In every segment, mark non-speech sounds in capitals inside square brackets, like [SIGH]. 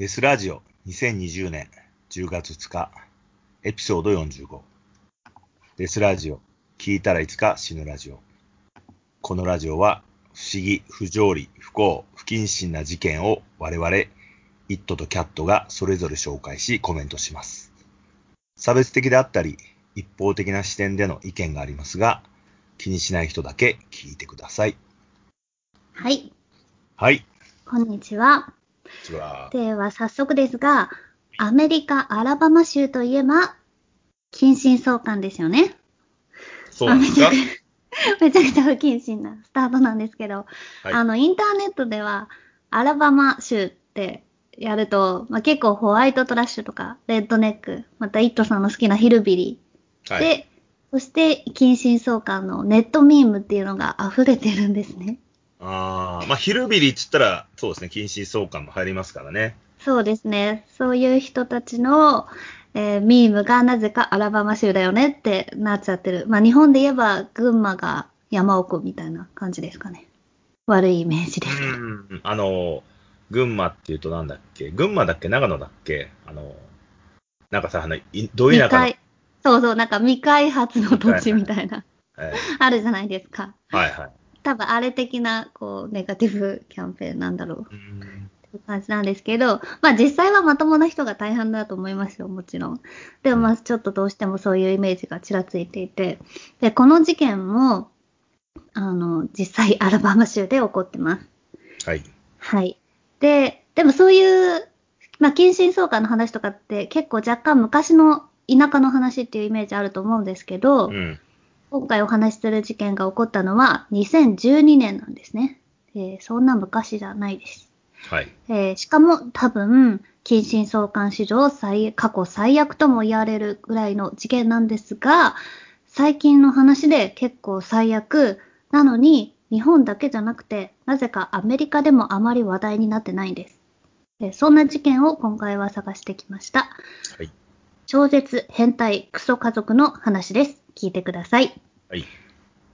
デスラジオ2020年10月2日エピソード45デスラジオ聞いたらいつか死ぬラジオこのラジオは不思議、不条理、不幸、不謹慎な事件を我々、イットとキャットがそれぞれ紹介しコメントします。差別的であったり、一方的な視点での意見がありますが、気にしない人だけ聞いてください。はい。はい。こんにちは。では、早速ですが、アメリカ・アラバマ州といえば、近親相関ですよね。そうなんですか？[LAUGHS] めちゃくちゃ不謹慎なスタートなんですけど、はい、あの、インターネットでは、アラバマ州ってやると、まあ、結構ホワイトトラッシュとか、レッドネック、またイットさんの好きなヒルビリー、はい、で、そして、近親相関のネットミームっていうのが溢れてるんですね。ああ、まあ、ヒルビリーっつったら、そうですね、近親相関も入りますからね。そうですね。そういう人たちの、えー、ミームがなぜかアラバマ州だよねってなっちゃってる。まあ、日本で言えば群馬が山奥みたいな感じですかね。悪いイメージですうん。あの、群馬っていうとなんだっけ？群馬だっけ？長野だっけ？あの、なんかさ、あの、ど田舎の。そうそう、なんか未開発の土地みたいな、はい、あるじゃないですか。はいはい。多分あれ的な、こう、ネガティブキャンペーンなんだろう。っていう感じなんですけど、まあ実際はまともな人が大半だと思いますよ、もちろん。でもまあちょっとどうしてもそういうイメージがちらついていて。で、この事件も、あの、実際アルバム州で起こってます。はい。はい。で、でもそういう、まあ、近親相関の話とかって結構若干昔の田舎の話っていうイメージあると思うんですけど、うん、今回お話しする事件が起こったのは2012年なんですね。えー、そんな昔じゃないです。はい。えー、しかも多分、近親相関史上最、過去最悪とも言われるぐらいの事件なんですが、最近の話で結構最悪なのに、日本だけじゃなくて、なぜかアメリカでもあまり話題になってないんです。そんな事件を今回は探してきました。はい。超絶変態クソ家族の話です。聞いてください。はい。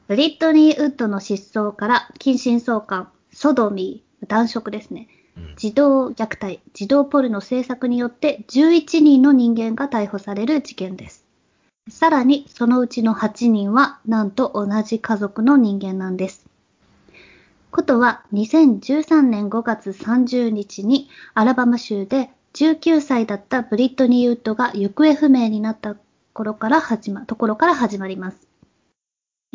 ブリットニー・ウッドの失踪から近親相関、ソドミー、男色ですね。児童虐待、児童ポルの制作によって11人の人間が逮捕される事件です。さらに、そのうちの8人は、なんと同じ家族の人間なんです。ことは、2013年5月30日に、アラバマ州で19歳だったブリットニー・ウッドが行方不明になった頃から始ま、ところから始まります。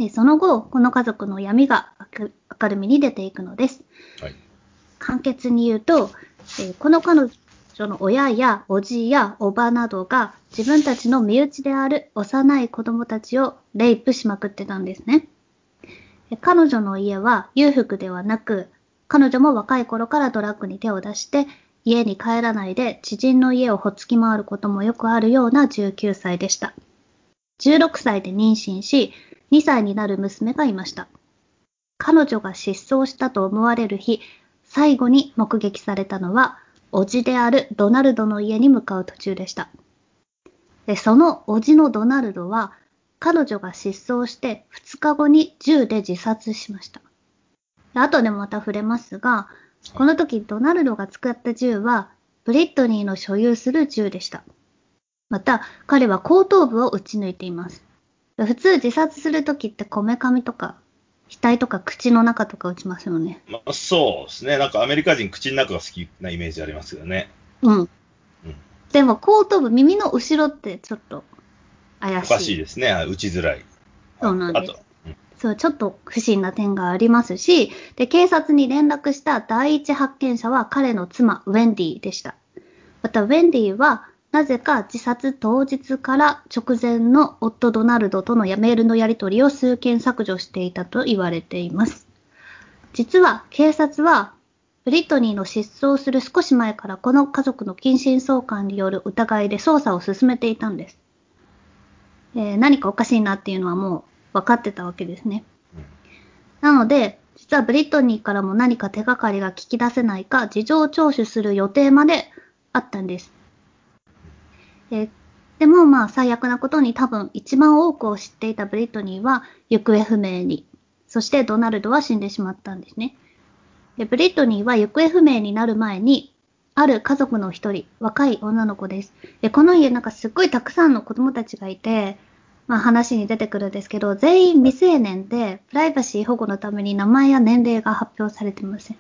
その後、この家族の闇が明るみに出ていくのです。はい、簡潔に言うと、この彼女の親やおじやおばなどが自分たちの身内である幼い子供たちをレイプしまくってたんですね。彼女の家は裕福ではなく、彼女も若い頃からドラッグに手を出して家に帰らないで知人の家をほっつき回ることもよくあるような19歳でした。16歳で妊娠し、2歳になる娘がいました。彼女が失踪したと思われる日、最後に目撃されたのは、叔父であるドナルドの家に向かう途中でした。でその叔父のドナルドは、彼女が失踪して2日後に銃で自殺しました。後でもまた触れますが、この時ドナルドが使った銃は、ブリットニーの所有する銃でした。また、彼は後頭部を撃ち抜いています。普通自殺するときってこめかみとか、額とか口の中とか撃ちますよね。まあ、そうですね。なんかアメリカ人口の中が好きなイメージありますよね。うん。うん、でも後頭部、耳の後ろってちょっと怪しい。おかしいですね。打ちづらい。そうなんです。そう、ちょっと不審な点がありますし、で、警察に連絡した第一発見者は彼の妻、ウェンディでした。また、ウェンディは、なぜか自殺当日から直前の夫ドナルドとのメールのやり取りを数件削除していたと言われています。実は警察はブリトニーの失踪する少し前からこの家族の近親相関による疑いで捜査を進めていたんです。えー、何かおかしいなっていうのはもう分かってたわけですね。なので、実はブリトニーからも何か手がかりが聞き出せないか事情聴取する予定まであったんです。えでもまあ最悪なことに多分一番多くを知っていたブリトニーは行方不明に、そしてドナルドは死んでしまったんですね。でブリトニーは行方不明になる前に、ある家族の一人、若い女の子です。で、この家なんかすっごいたくさんの子供たちがいて、まあ話に出てくるんですけど、全員未成年で、プライバシー保護のために名前や年齢が発表されてません。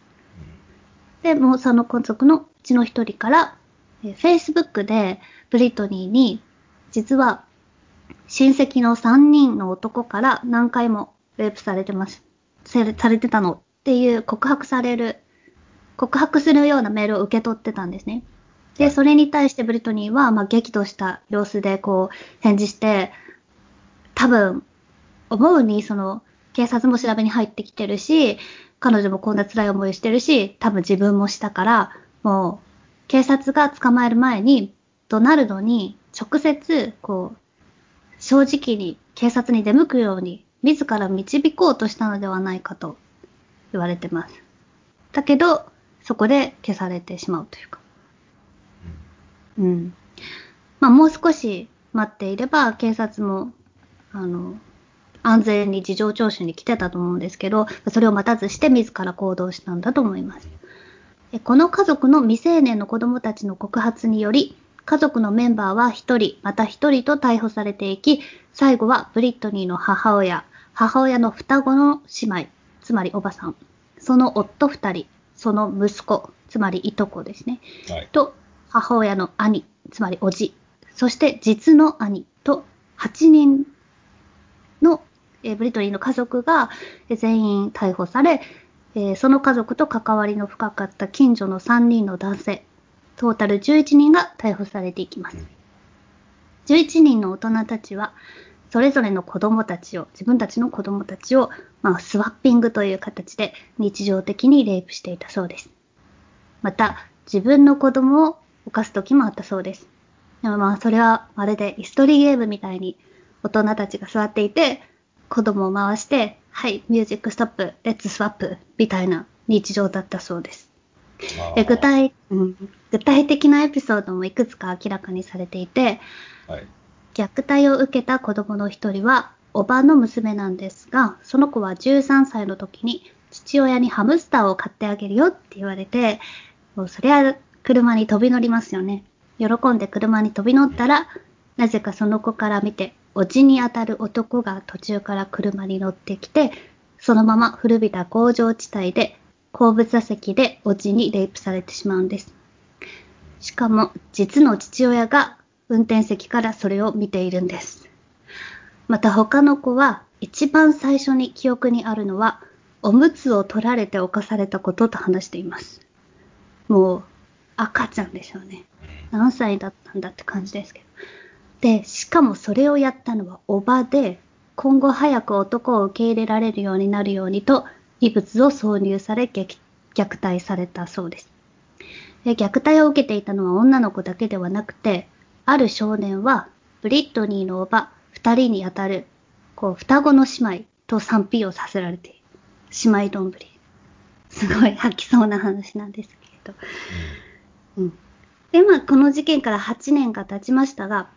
で、もうその家族のうちの一人から、えー Facebook でブリトニーに、実は親戚の3人の男から何回もレイプされてます。されされてたのっていう告白される、告白するようなメールを受け取ってたんですね。で、はいそれに対してブリトニーは、まあ、激怒した様子でこう返事して、多分、思うに、その、警察も調べに入ってきてるし、彼女もこんな辛い思いをしてるし、多分自分もしたから、もう、警察が捕まえる前に、ドナルドに直接、こう、正直に警察に出向くように、自ら導こうとしたのではないかと言われてます。だけど、そこで消されてしまうというか。うん。まあ、もう少し待っていれば、警察も、あの、安全に事情聴取に来てたと思うんですけど、それを待たずして自ら行動したんだと思います。えこの家族の未成年の子供たちの告発により、家族のメンバーは1人、また1人と逮捕されていき、最後はブリットニーの母親、母親の双子の姉妹、つまりおばさん、その夫2人、その息子、つまりいとこですね。はい。と母親の兄、つまりおじ、そして実の兄と8人の、えーブリトニーの家族がえー全員逮捕され、えーその家族と関わりの深かった近所の3人の男性、トータル11人が逮捕されていきます。11人の大人たちは、それぞれの子供たちを、自分たちの子供たちを、まあ、スワッピングという形で日常的にレイプしていたそうです。また、自分の子供を犯す時もあったそうです。でもまあ、それはまるで椅子取りゲームみたいに大人たちが座っていて、子供を回して、はい、 music stop、 let's swap、みたいな日常だったそうです。あーで具体、うん、具体的なエピソードもいくつか明らかにされていて、はい。虐待を受けた子供の一人は、おばの娘なんですが、その子は13歳の時に父親にハムスターを買ってあげるよって言われて、もうそりゃ車に飛び乗りますよね。喜んで車に飛び乗ったら、なぜかその子から見て、おじに当たる男が途中から車に乗ってきて、そのまま古びた工場地帯で、後部座席でおじにレイプされてしまうんです。しかも、実の父親が運転席からそれを見ているんです。また他の子は、一番最初に記憶にあるのは、おむつを取られて犯されたことと話しています。もう、赤ちゃんでしょうね。何歳だったんだって感じですけど。で、しかもそれをやったのはおばで、今後早く男を受け入れられるようになるようにと、異物を挿入され虐虐待されたそうです。で虐待を受けていたのは女の子だけではなくて、ある少年は、ブリットニーのおば二人にあたる、こう、双子の姉妹と賛否をさせられている。姉妹丼。すごい吐きそうな話なんですけれど。うん。で、まあ、この事件から8年が経ちましたが、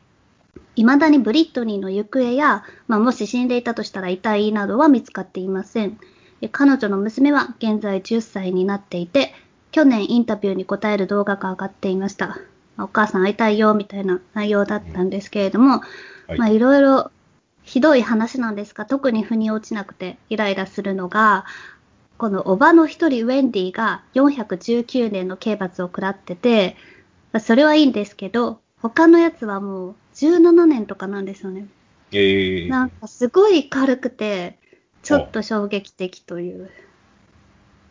未だにブリットニーの行方や、まあ、もし死んでいたとしたら遺体などは見つかっていません。え彼女の娘は現在10歳になっていて、去年インタビューに答える動画が上がっていました。まあお母さん会いたいよみたいな内容だったんですけれども、はいまあいろいろひどい話なんですが、特に腑に落ちなくてイライラするのが、このおばの一人ウェンディが419年の刑罰を食らってて、まあそれはいいんですけど、他のやつはもう17年とかなんですよね。ええなんかすごい軽くて、ちょっと衝撃的という。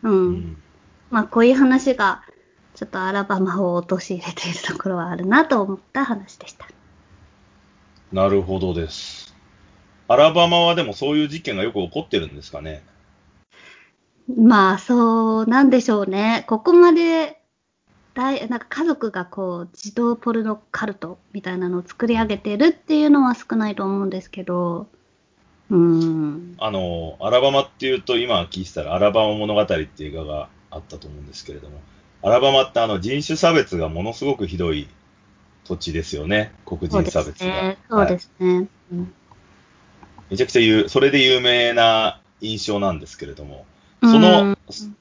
う。うんん。まあこういう話が、ちょっとアラバマを陥れているところはあるなと思った話でした。なるほどです。アラバマはでもそういう事件がよく起こってるんですかね？まあそうなんでしょうね。ここまで、大なんか家族がこう児童ポルノカルトみたいなのを作り上げてるっていうのは少ないと思うんですけど、うーん。あの、アラバマっていうと、今聞いてたら、アラバマ物語っていう映画があったと思うんですけれども、アラバマってあの人種差別がものすごくひどい土地ですよね。黒人差別が。そうですね。うんめちゃくちゃ有、それで有名な印象なんですけれども、その、うん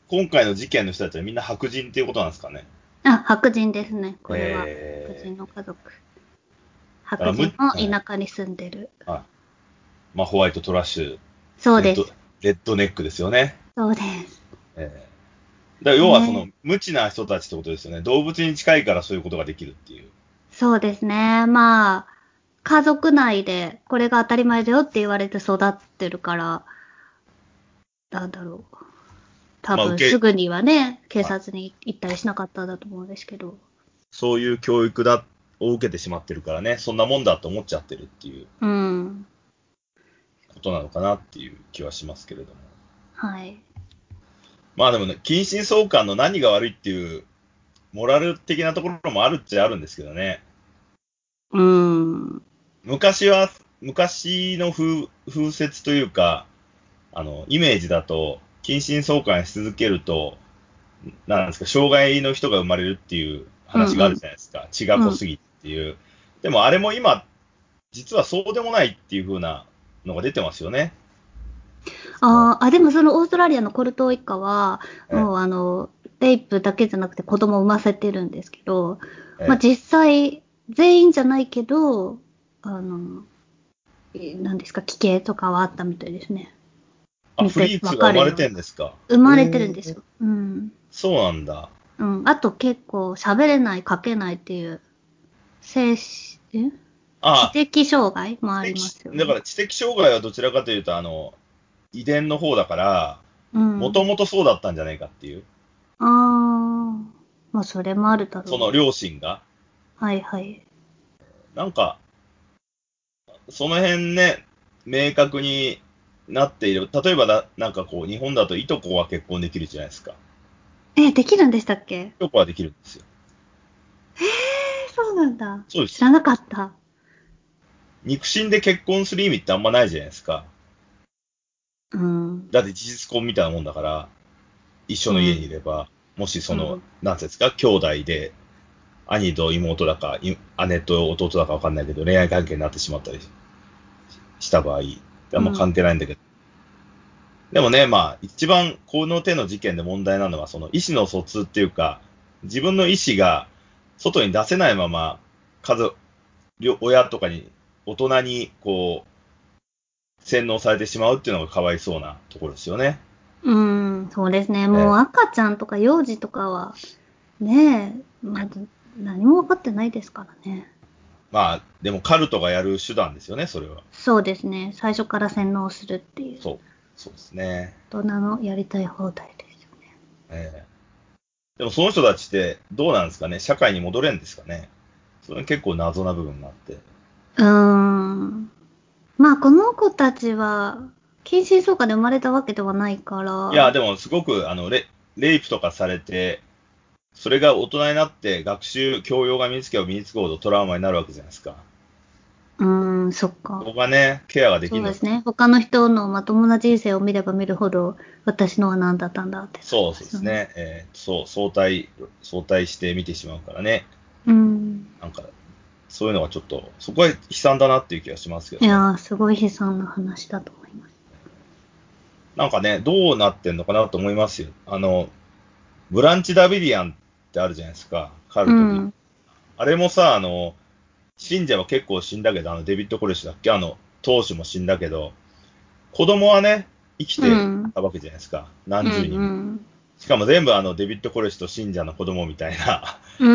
今回の事件の人たちはみんな白人っていうことなんですかね。あ、白人ですね。これは。えー白人の家族。白人の田舎に住んでる。はい。まあ、ホワイトトラッシュ。そうですレッ。ドレッドネックですよね。そうです。えーだから要はねその、無知な人たちってことですよね。動物に近いからそういうことができるっていう。そうですね。まあ、家族内でこれが当たり前だよって言われて育ってるから、なんだろう。多分すぐにはね、警察に行ったりしなかったんだと思うんですけど。そういう教育だ、を受けてしまってるからね、そんなもんだと思っちゃってるっていううん。ことなのかなっていう気はしますけれども。はい。まあでもね、近親相関の何が悪いっていう、モラル的なところもあるっちゃあるんですけどね。うん。昔は、昔の風風説というか、あの、イメージだと、近親相関し続けると、なんですか、障害の人が生まれるっていう話があるじゃないですか。血が濃すぎっていう。でもあれも今、実はそうでもないっていう風なのが出てますよね。あーあ、でもそのオーストラリアのコルト一家は、ええもうあの、レイプだけじゃなくて子供を産ませてるんですけど、ええまあ実際、全員じゃないけど、あの、え何ですか、奇形とかはあったみたいですね。あ、フリーツが生まれてんですか？生まれてるんですよ。うん。そうなんだ。うん。あと結構喋れない、書けないっていう、精神、え？あ知的障害？もありますよ、ね。だから知的障害はどちらかというと、あの、遺伝の方だから、うん。もともとそうだったんじゃないかっていう、ああ、まあそれもあるだろう。その両親が。はいはい。なんか、その辺ね、明確になっている。例えばな、なんかこう、日本だといとこは結婚できるじゃないですか。え、できるんでしたっけ？いとこはできるんですよ。え、そうなんだ。そうです知。らなかった。肉親で結婚する意味ってあんまないじゃないですか。うん。だって事実婚みたいなもんだから、一緒の家にいれば、もしその、うんなんていうんですか、兄弟で、兄と妹だか、い姉と弟だかわかんないけど、恋愛関係になってしまったりした場合、あんま関係ないんだけど。でもね、まあ、一番この手の事件で問題なのは、その意思の疎通っていうか、自分の意思が外に出せないまま、家族、両親とかに、大人に、こう、洗脳されてしまうっていうのがかわいそうなところですよね。うん、そうですね。もう赤ちゃんとか幼児とかは、ねえ、まず何も分かってないですからね。まあ、でもカルトがやる手段ですよね、それは。そうですね。最初から洗脳するっていう。そう。そうですね。大人のやりたい放題ですよね。ええでもその人たちってどうなんですかね？社会に戻れんですかね？それ結構謎な部分があって。うーん。まあ、この子たちは、近親相関で生まれたわけではないから。いや、でもすごく、あの、レレイプとかされて、それが大人になって学習、教養が身につけば身につくほどトラウマになるわけじゃないですか。うーん、そっかそ。こがね、ケアができるのそうですね。他の人のまともな人生を見れば見るほど、私のは何だったんだって。そうですね。えーそう、相対、相対して見てしまうからね。うん。なんか、そういうのがちょっと、そこは悲惨だなっていう気がしますけど、ね。いやー、すごい悲惨な話だと思います。なんかね、どうなってんのかなと思いますよ。あの、ブランチ・ダビディアンってあるじゃないですか、カルトで。うん。あれもさ、あの、信者は結構死んだけど、あの、デビッド・コレシュだっけ？あの、当主も死んだけど、子供はね、生きてたわけじゃないですか。何十人も。うんしかも全部あの、デビッド・コレシュと信者の子供みたいな。う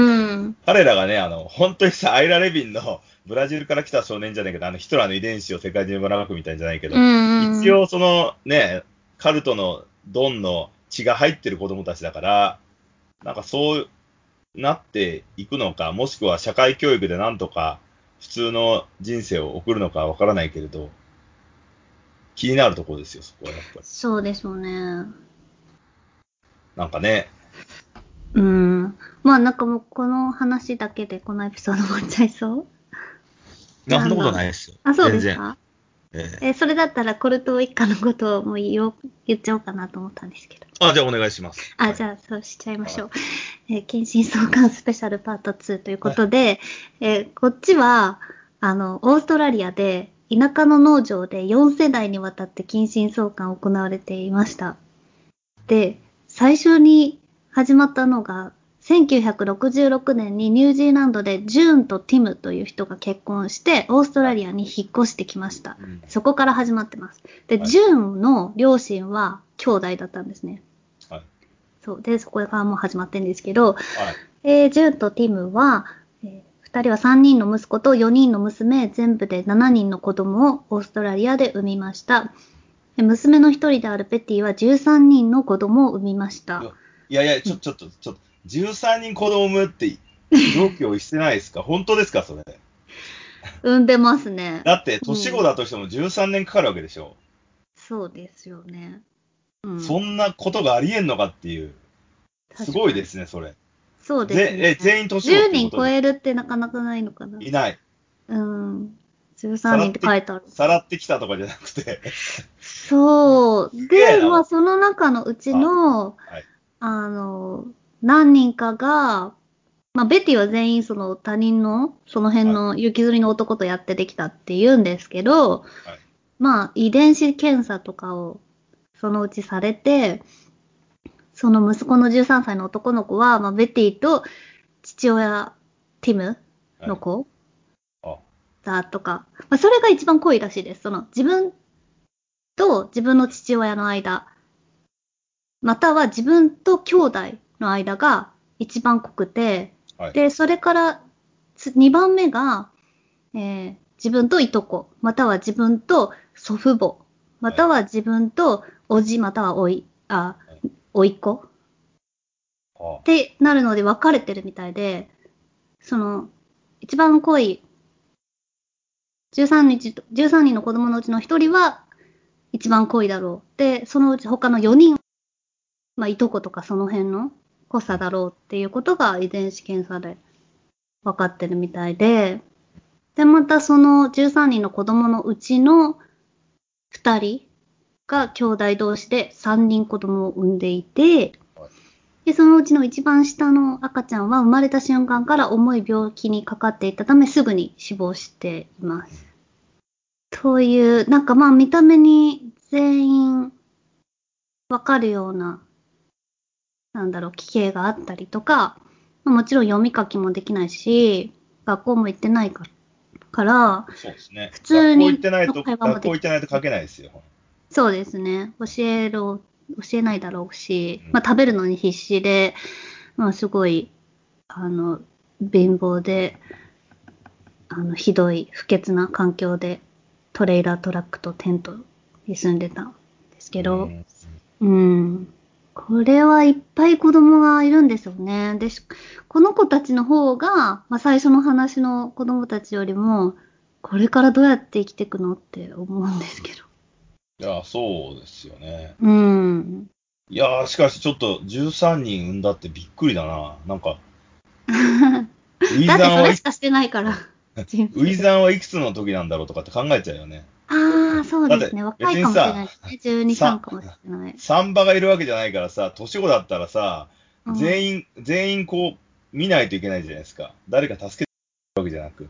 ん。[LAUGHS] 彼らがね、あの、本当にさ、アイラ・レビンのブラジルから来た少年じゃないけど、あの、ヒトラーの遺伝子を世界中にばらまくみたいじゃないけど、うん。一応そのね、カルトのドンの血が入ってる子供たちだから、なんかそうなっていくのか、もしくは社会教育でなんとか普通の人生を送るのかわからないけれど、気になるところですよ、そこはやっぱり。そうですよね。なんかね、うん。まあなんかもうこの話だけでこのエピソード終わっちゃいそうそんなことないですよ。あ、そうです全然。かえええ、それだったらコルト一家のことをもう言おう言っちゃおうかなと思ったんですけど。あ、じゃあお願いします。あ、じゃあそうしちゃいましょう。えー、近親相関スペシャルパート2ということで、えーこっちは、あの、オーストラリアで、田舎の農場で4世代にわたって近親相関行われていました。で、最初に始まったのが1966年にニュージーランドでジューンとティムという人が結婚して、オーストラリアに引っ越してきました。うんそこから始まってます。で、はいジューンの両親は兄弟だったんですね。はい。そう。で、そこからもう始まってるんですけど、はい。えージューンとティムは、え2人は3人の息子と4人の娘、全部で7人の子供をオーストラリアで産みました。で娘の一人であるペティは13人の子供を産みました。いやいや、ちょ、ちょっと、ちょっと、13人子供産むって、同居してないですか？本当ですか？それ。産んでますね。だって、年子だとしても13年かかるわけでしょ。そうですよね。うん、そんなことがありえんのかっていう。すごいですね、それ。そうですね。ぜえ全員年子っ10人超てことでえるってなかなかないのかな。いない。うん。13人って書いてある。さらってきたとかじゃなくて。そう。で、げえなまあ、その中のうちの、はいあの、何人かが、まあ、ベティは全員その他人の、その辺の雪吊りの男とやってできたって言うんですけど、はい。まあ、遺伝子検査とかをそのうちされて、その息子の13歳の男の子は、まあ、ベティと父親、ティムの子あ、だとか、まあ、それが一番濃いらしいです。その自分と自分の父親の間、または自分と兄弟の間が一番濃くて、はい。で、それから2番目が、えー自分といとこ、または自分と祖父母、または自分とおじ、またはおい、あ、おいっ子あってなるので分かれてるみたいで、その、一番濃い、13日と、13人の子供のうちの1人は一番濃いだろう。で、そのうち他の4人、まあ、いとことかその辺の濃さだろうっていうことが遺伝子検査で分かってるみたいで、で、またその13人の子供のうちの2人が兄弟同士で3人子供を産んでいて、で、そのうちの一番下の赤ちゃんは生まれた瞬間から重い病気にかかっていたためすぐに死亡しています。という、なんかまあ見た目に全員わかるような、なんだろう、奇形があったりとか、まあもちろん読み書きもできないし、学校も行ってないから、そうですね。普通に学校行ってないと、学校行ってないと書けないですよ。そうですね。教える、教えないだろうしうん、まあ食べるのに必死で、まあすごい、あの、貧乏で、あの、ひどい不潔な環境でトレーラートラックとテントに住んでたんですけど、うんうん。これはいっぱい子供がいるんですよね。で、しこの子たちの方が、まあ最初の話の子供たちよりも、これからどうやって生きていくのって思うんですけど。いや、そうですよね。うん。いやー、しかしちょっと13人産んだってびっくりだな。なんか、[LAUGHS] だってそれしかしてないから。ウイザンはいくつの時なんだろうとかって考えちゃうよね。ああ、そうですね。若いかもしれないですね。12、さ3かもしれない。サンバがいるわけじゃないからさ、年子だったらさ、うん全員、全員こう、見ないといけないじゃないですか。誰か助けてるわけじゃなく。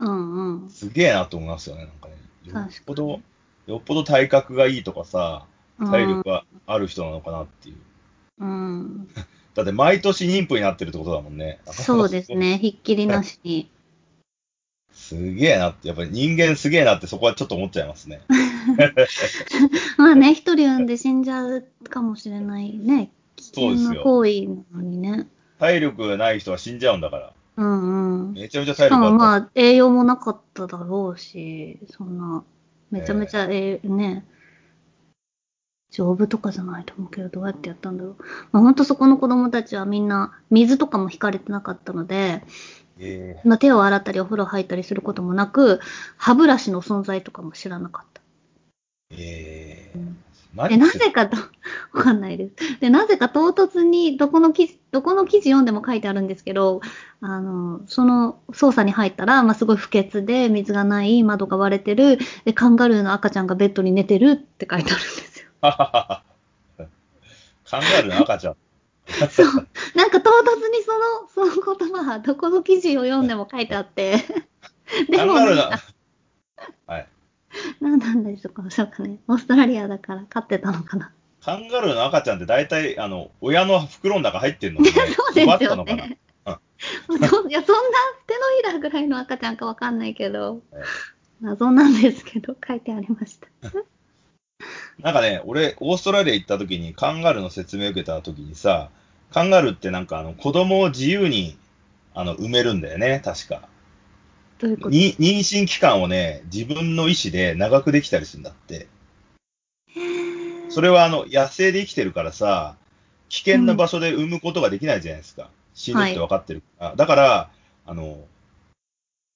うんうん。すげえなと思いますよね、なんかね。よっぽどよっぽど体格がいいとかさ、うん体力がある人なのかなっていう。うん。[LAUGHS] だって毎年妊婦になってるってことだもんね。そうです。ね。ひっきりなしに。すげえなって、やっぱり人間すげえなってそこはちょっと思っちゃいますね。[LAUGHS] まあね、一人産んで死んじゃうかもしれないね。危険な行為なのにね。体力ない人は死んじゃうんだから。うんうん。めちゃめちゃ体力あった。まあ、栄養もなかっただろうし、そんな、めちゃめちゃ、えーね、丈夫とかじゃないと思うけど、どうやってやったんだろう。まあ、ほんとそこの子供たちはみんな、水とかも引かれてなかったので、えまあ、手を洗ったりお風呂入ったりすることもなく、歯ブラシの存在とかも知らなかった。ー、えーうん何で、なぜかと、わかんないです。で、なぜか唐突に、どこの記事、どこの記事読んでも書いてあるんですけど、あの、その捜査に入ったら、まあ、すごい不潔で、水がない、窓が割れてる、で、カンガルーの赤ちゃんがベッドに寝てるって書いてあるんですよ。カンガルーの赤ちゃん。そう。なんか唐突にその、その言葉は、どこの記事を読んでも書いてあって、[LAUGHS] でも、カンガルーのなんか、はい。なんなんでしょうか、そうかね。オーストラリアだから飼ってたのかな。カンガルーの赤ちゃんって大体、あの、親の袋の中入ってんのね。そうですよね。いや、そんな手のひらぐらいの赤ちゃんかわかんないけど、謎なんですけど、書いてありました。なんかね、俺、オーストラリア行った時にカンガルーの説明を受けた時にさ、カンガルーってなんかあの、子供を自由に、あの、産めるんだよね、確か。どういうこと？に妊娠期間をね、自分の意思で長くできたりするんだって。それはあの、野生で生きてるからさ、危険な場所で産むことができないじゃないですか。死ぬって分かってるから。だから、あの、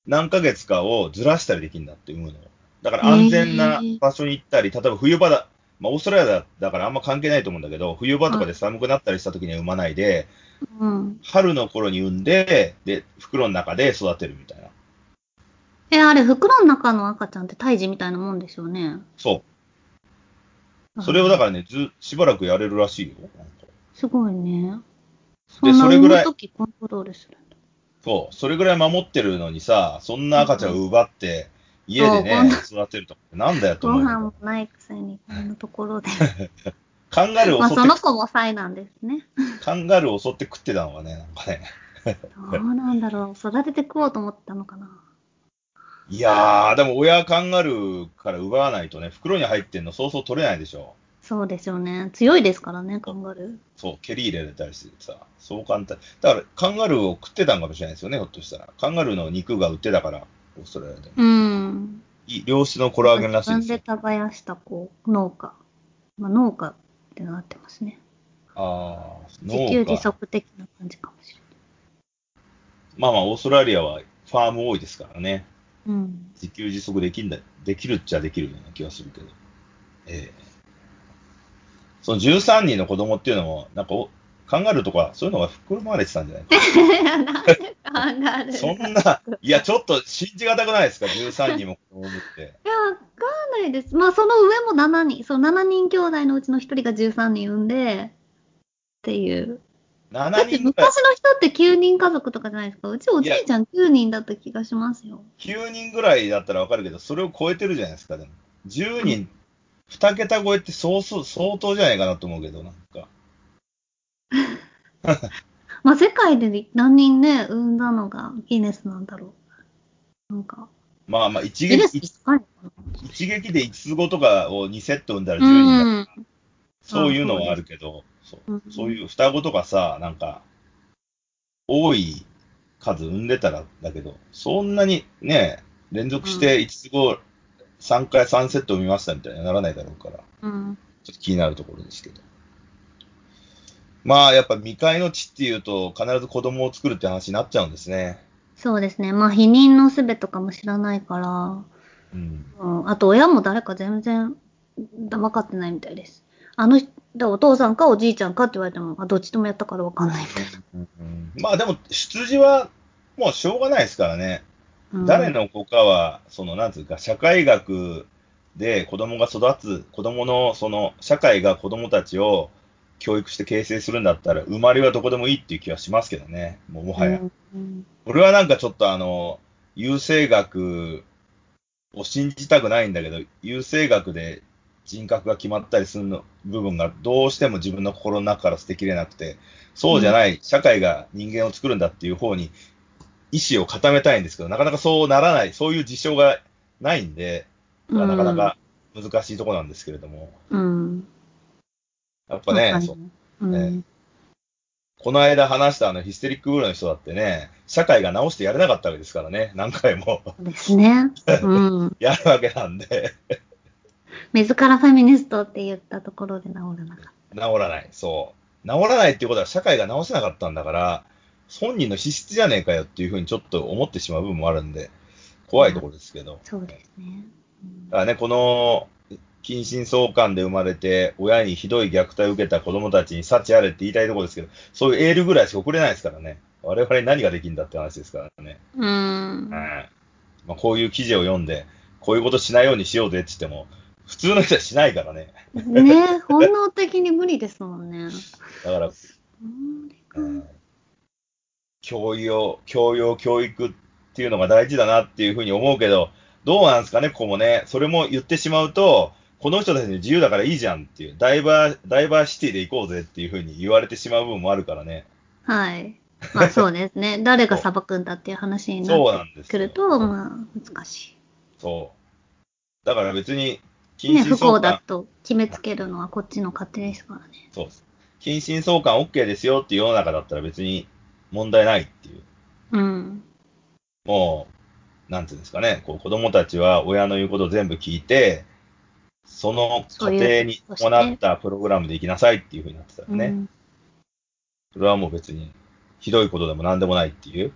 何ヶ月かをずらしたりできるんだって産むの。だから安全な場所に行ったり、例えば冬場だ、まあオーストラリアだだからあんま関係ないと思うんだけど、冬場とかで寒くなったりした時には産まないで、うん。春の頃に産んで、で、袋の中で育てるみたいな。え、あれ、袋の中の赤ちゃんって胎児みたいなもんでしょうね。そう。それをだからね、ず、しばらくやれるらしいよ。すごいね。でそれぐらい産む時コントロールするんだ。そう。それぐらい守ってるのにさ、そんな赤ちゃんを奪って、家でね、育てるとか、なんだよとご思うよ。飯もないくせに、こんなところで。[LAUGHS] カンガルーまあ、を襲って、その子も才なんですね。カンガルーを襲って食ってたのがね、なんかね。どうなんだろう。育てて食おうと思ったのかな。いやー、でも親カンガルーから奪わないとね、袋に入ってんのそうそう取れないでしょ。そうですよね。強いですからね、カンガルー。そう、蹴り入れられたりしてさ、そう簡単。だから、カンガルーを食ってたんかもしれないですよね、ひょっとしたら。カンガルーの肉が売ってたから、オーストラリアで。うん。いい良質のコラーゲンらしい自ですよ。分で耕したこう農家。まあ、農家ってなってますね。ああ、自給自。足的な感じかもしれまあまあ、オーストラリアはファーム多いですからね。ない。うん。自給自足できんだ、できるっちゃできるような気がするけど。ええその13人の子供っていうのも、なんかお、カンガルーとか、そういうのが袋回れてたんじゃない？そんな、いや、ちょっと信じがたくないですか、13人も子供って。[LAUGHS] いや、わかんないです。まあ、その上も7人、そう、7人兄弟のうちの1人が13人産んで、っていう。だ7って人昔、の人って9人家族とかじゃないですか？うちおじいちゃん9人だった気がしますよ。9人ぐらいだったらわかるけど、それを超えてるじゃないですか、でも。10人、2桁超えって相当相当じゃないかなと思うけど、なんか。[LAUGHS] まあ、世界で何人ね、産んだのがギネスなんだろう。なんか、まあまあ、一撃、一撃で5つ子とかを2セット産んだら10う人だん。そういうのはあるけど、そううんそういう双子とかさ、なんか、多い数産んでたらだけど、そんなにね、連続して5つ子、3回3セット産みましたみたいにはならないだろうから、うん。ちょっと気になるところですけど。まあ、やっぱ未開の地っていうと、必ず子供を作るって話になっちゃうんですね。そうですね。まあ、否認のすべとかも知らないから、うん。うん、あと親も誰か全然分かってないみたいです。あの人、お父さんかおじいちゃんかって言われても、あどっちともやったから分かんないみたいうんまあでも、出自はもうしょうがないですからね。な。うん誰の子かは、その、なんつうか、社会学で子供が育つ、子供の、その、社会が子供たちを教育して形成するんだったら、生まれはどこでもいいっていう気はしますけどね。もう、もはや。うんうん俺はなんかちょっとあの、優生学を信じたくないんだけど、優生学で人格が決まったりするの部分がどうしても自分の心の中から捨てきれなくて、そうじゃない、社会が人間を作るんだっていう方に意志を固めたいんですけど、なかなかそうならない、そういう事象がないんで、まあなかなか難しいところなんですけれども、うん。やっぱね、そううんねこの間話したあのヒステリックブルーの人だってね、社会が直してやれなかったわけですからね、何回もですね。うん。[LAUGHS] やるわけなんで、自らフェミニストって言ったところで治らなかっ治らない。そう。治らないっていうことは社会が直せなかったんだから、本人の資質じゃねえかよっていうふうにちょっと思ってしまう部分もあるんで、怖いところですけど。た。そうですね。だからね、この、近親相関で生まれて、親にひどい虐待を受けた子供たちに幸あれって言いたいところですけど、そういうエールぐらいしか送れないですからね。我々に何ができるんだって話ですからね。うん。うんまあ、こういう記事を読んで、こういうことしないようにしようぜって言っても、普通の人はしないからね。ね本能的に無理ですもんね。だから、うんうん教養、教養、教育っていうのが大事だなっていうふうに思うけど、どうなんですかね、ここもね。それも言ってしまうと、この人たちに自由だからいいじゃんっていう、ダイバー、ダイバーシティで行こうぜっていうふうに言われてしまう部分もあるからね。はい。まあそうですね。[LAUGHS] 誰が裁くんだっていう話になってくると、まあ難しそう。だから別に、い。ね、不近親相関、幸だと決めつけるのはこっちの勝手ですからね。そうです。近親相関 OK ですよっていう世の中だったら別に問題ないっていう。うん。もう、なんていうんですかね、こう子供たちは親の言うことを全部聞いて、そのそういう家庭に伴ったプログラムで行きなさいっていうふうになってたらね、うんそれはもう別にひどいことでも何でもないっていう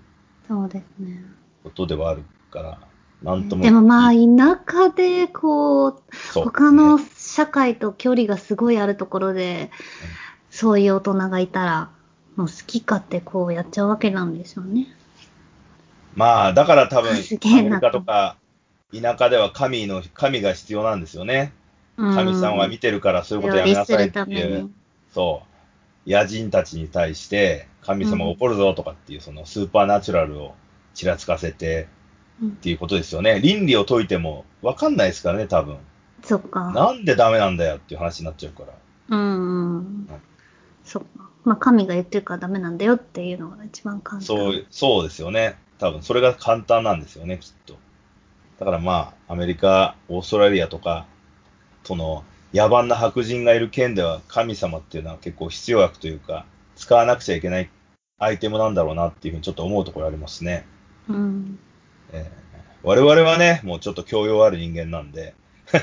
そうですね。ことではあるから、なんとも。でもまあ、田舎で、こう、そう他の社会と距離がすごいあるところで、そういう大人がいたら、もう好き勝手こうやっちゃうわけなんでしょうね。まあ、だから多分、アメリカとか田舎では神の、神が必要なんですよね。神さんは見てるからそういうことやめなさいっていうに。そう。野人たちに対して、神様が怒るぞとかっていう、そのスーパーナチュラルをちらつかせてうんっていうことですよね。倫理を解いても分かんないですからね、多分。そっか。なんでダメなんだよっていう話になっちゃうから。うんうん。そっか。まあ、神が言ってるからダメなんだよっていうのが一番簡単。そう、そうですよね。多分、それが簡単なんですよね、きっと。だからまあ、アメリカ、オーストラリアとか、その、野蛮な白人がいる県では神様っていうのは結構必要悪というか、使わなくちゃいけないアイテムなんだろうなっていうふうにちょっと思うところありますね。うん。えー我々はね、もうちょっと教養ある人間なんで、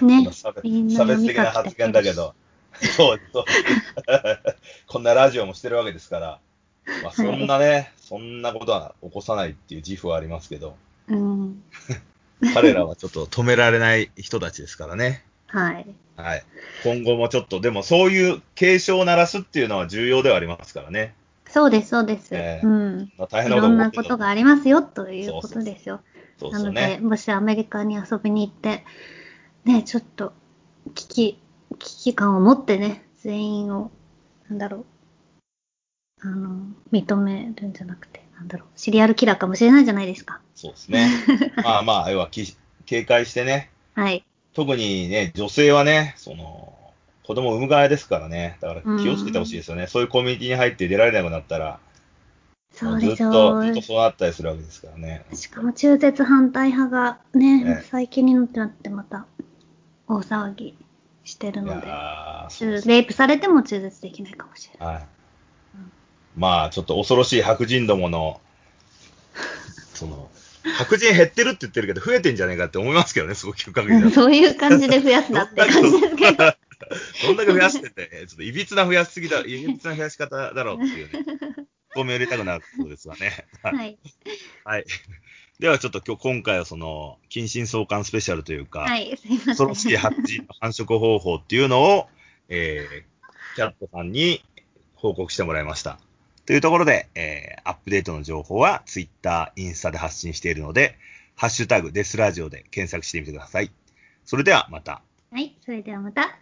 ね [LAUGHS] 差別差別的な発言だけど、[LAUGHS] そうそう。[LAUGHS] こんなラジオもしてるわけですから、まあ、そんなね、そんなことは起こさないっていう自負はありますけど、うん。彼らはちょっと止められない人たちですからね。はい。はい。今後もちょっと、でもそういう警鐘を鳴らすっていうのは重要ではありますからね。そうです、そうです。ええうん。まあ、大い変なことろんなことがありますよということですよ。そうなので、そうね。もしアメリカに遊びに行って、ね、ちょっと危機、危機感を持ってね、全員を、なんだろう、あの、認めるんじゃなくて、なんだろう、シリアルキラーかもしれないじゃないですか。そうですね。まあまあ、要はき警戒してね、[LAUGHS] はい。特にね、女性はね、その、子供を産む側ですからね。だから気をつけてほしいですよね。そういうコミュニティに入って出られなくなったら、そうでしずっと、ょずっとそうなったりするわけですからね。しかも中絶反対派がね、ええ最近になってまた大騒ぎしてるいので、やーそうですレイプされても中絶できないかもしれない。はい。まあ、ちょっと恐ろしい白人どもの、[LAUGHS] その、白人減ってるって言ってるけど、増えてんじゃねえかって思いますけどね、すごくそういう感じで増やすなって感じですけど。どんだけ増やしてて、ちょっといびつな増やしすぎだ、[LAUGHS] いびつな増やし方だろうっていうね、ごめん入れたくなることですわね。はい。はい。ではちょっと今日、今回はその、近親相関スペシャルというか、はい、すいません。恐ろしい白人の繁殖方法っていうのを、えー、キャットさんに報告してもらいました。というところで、えー、アップデートの情報は Twitter、インスタで発信しているので、ハッシュタグデスラジオで検索してみてください。それではまた。はい、それではまた。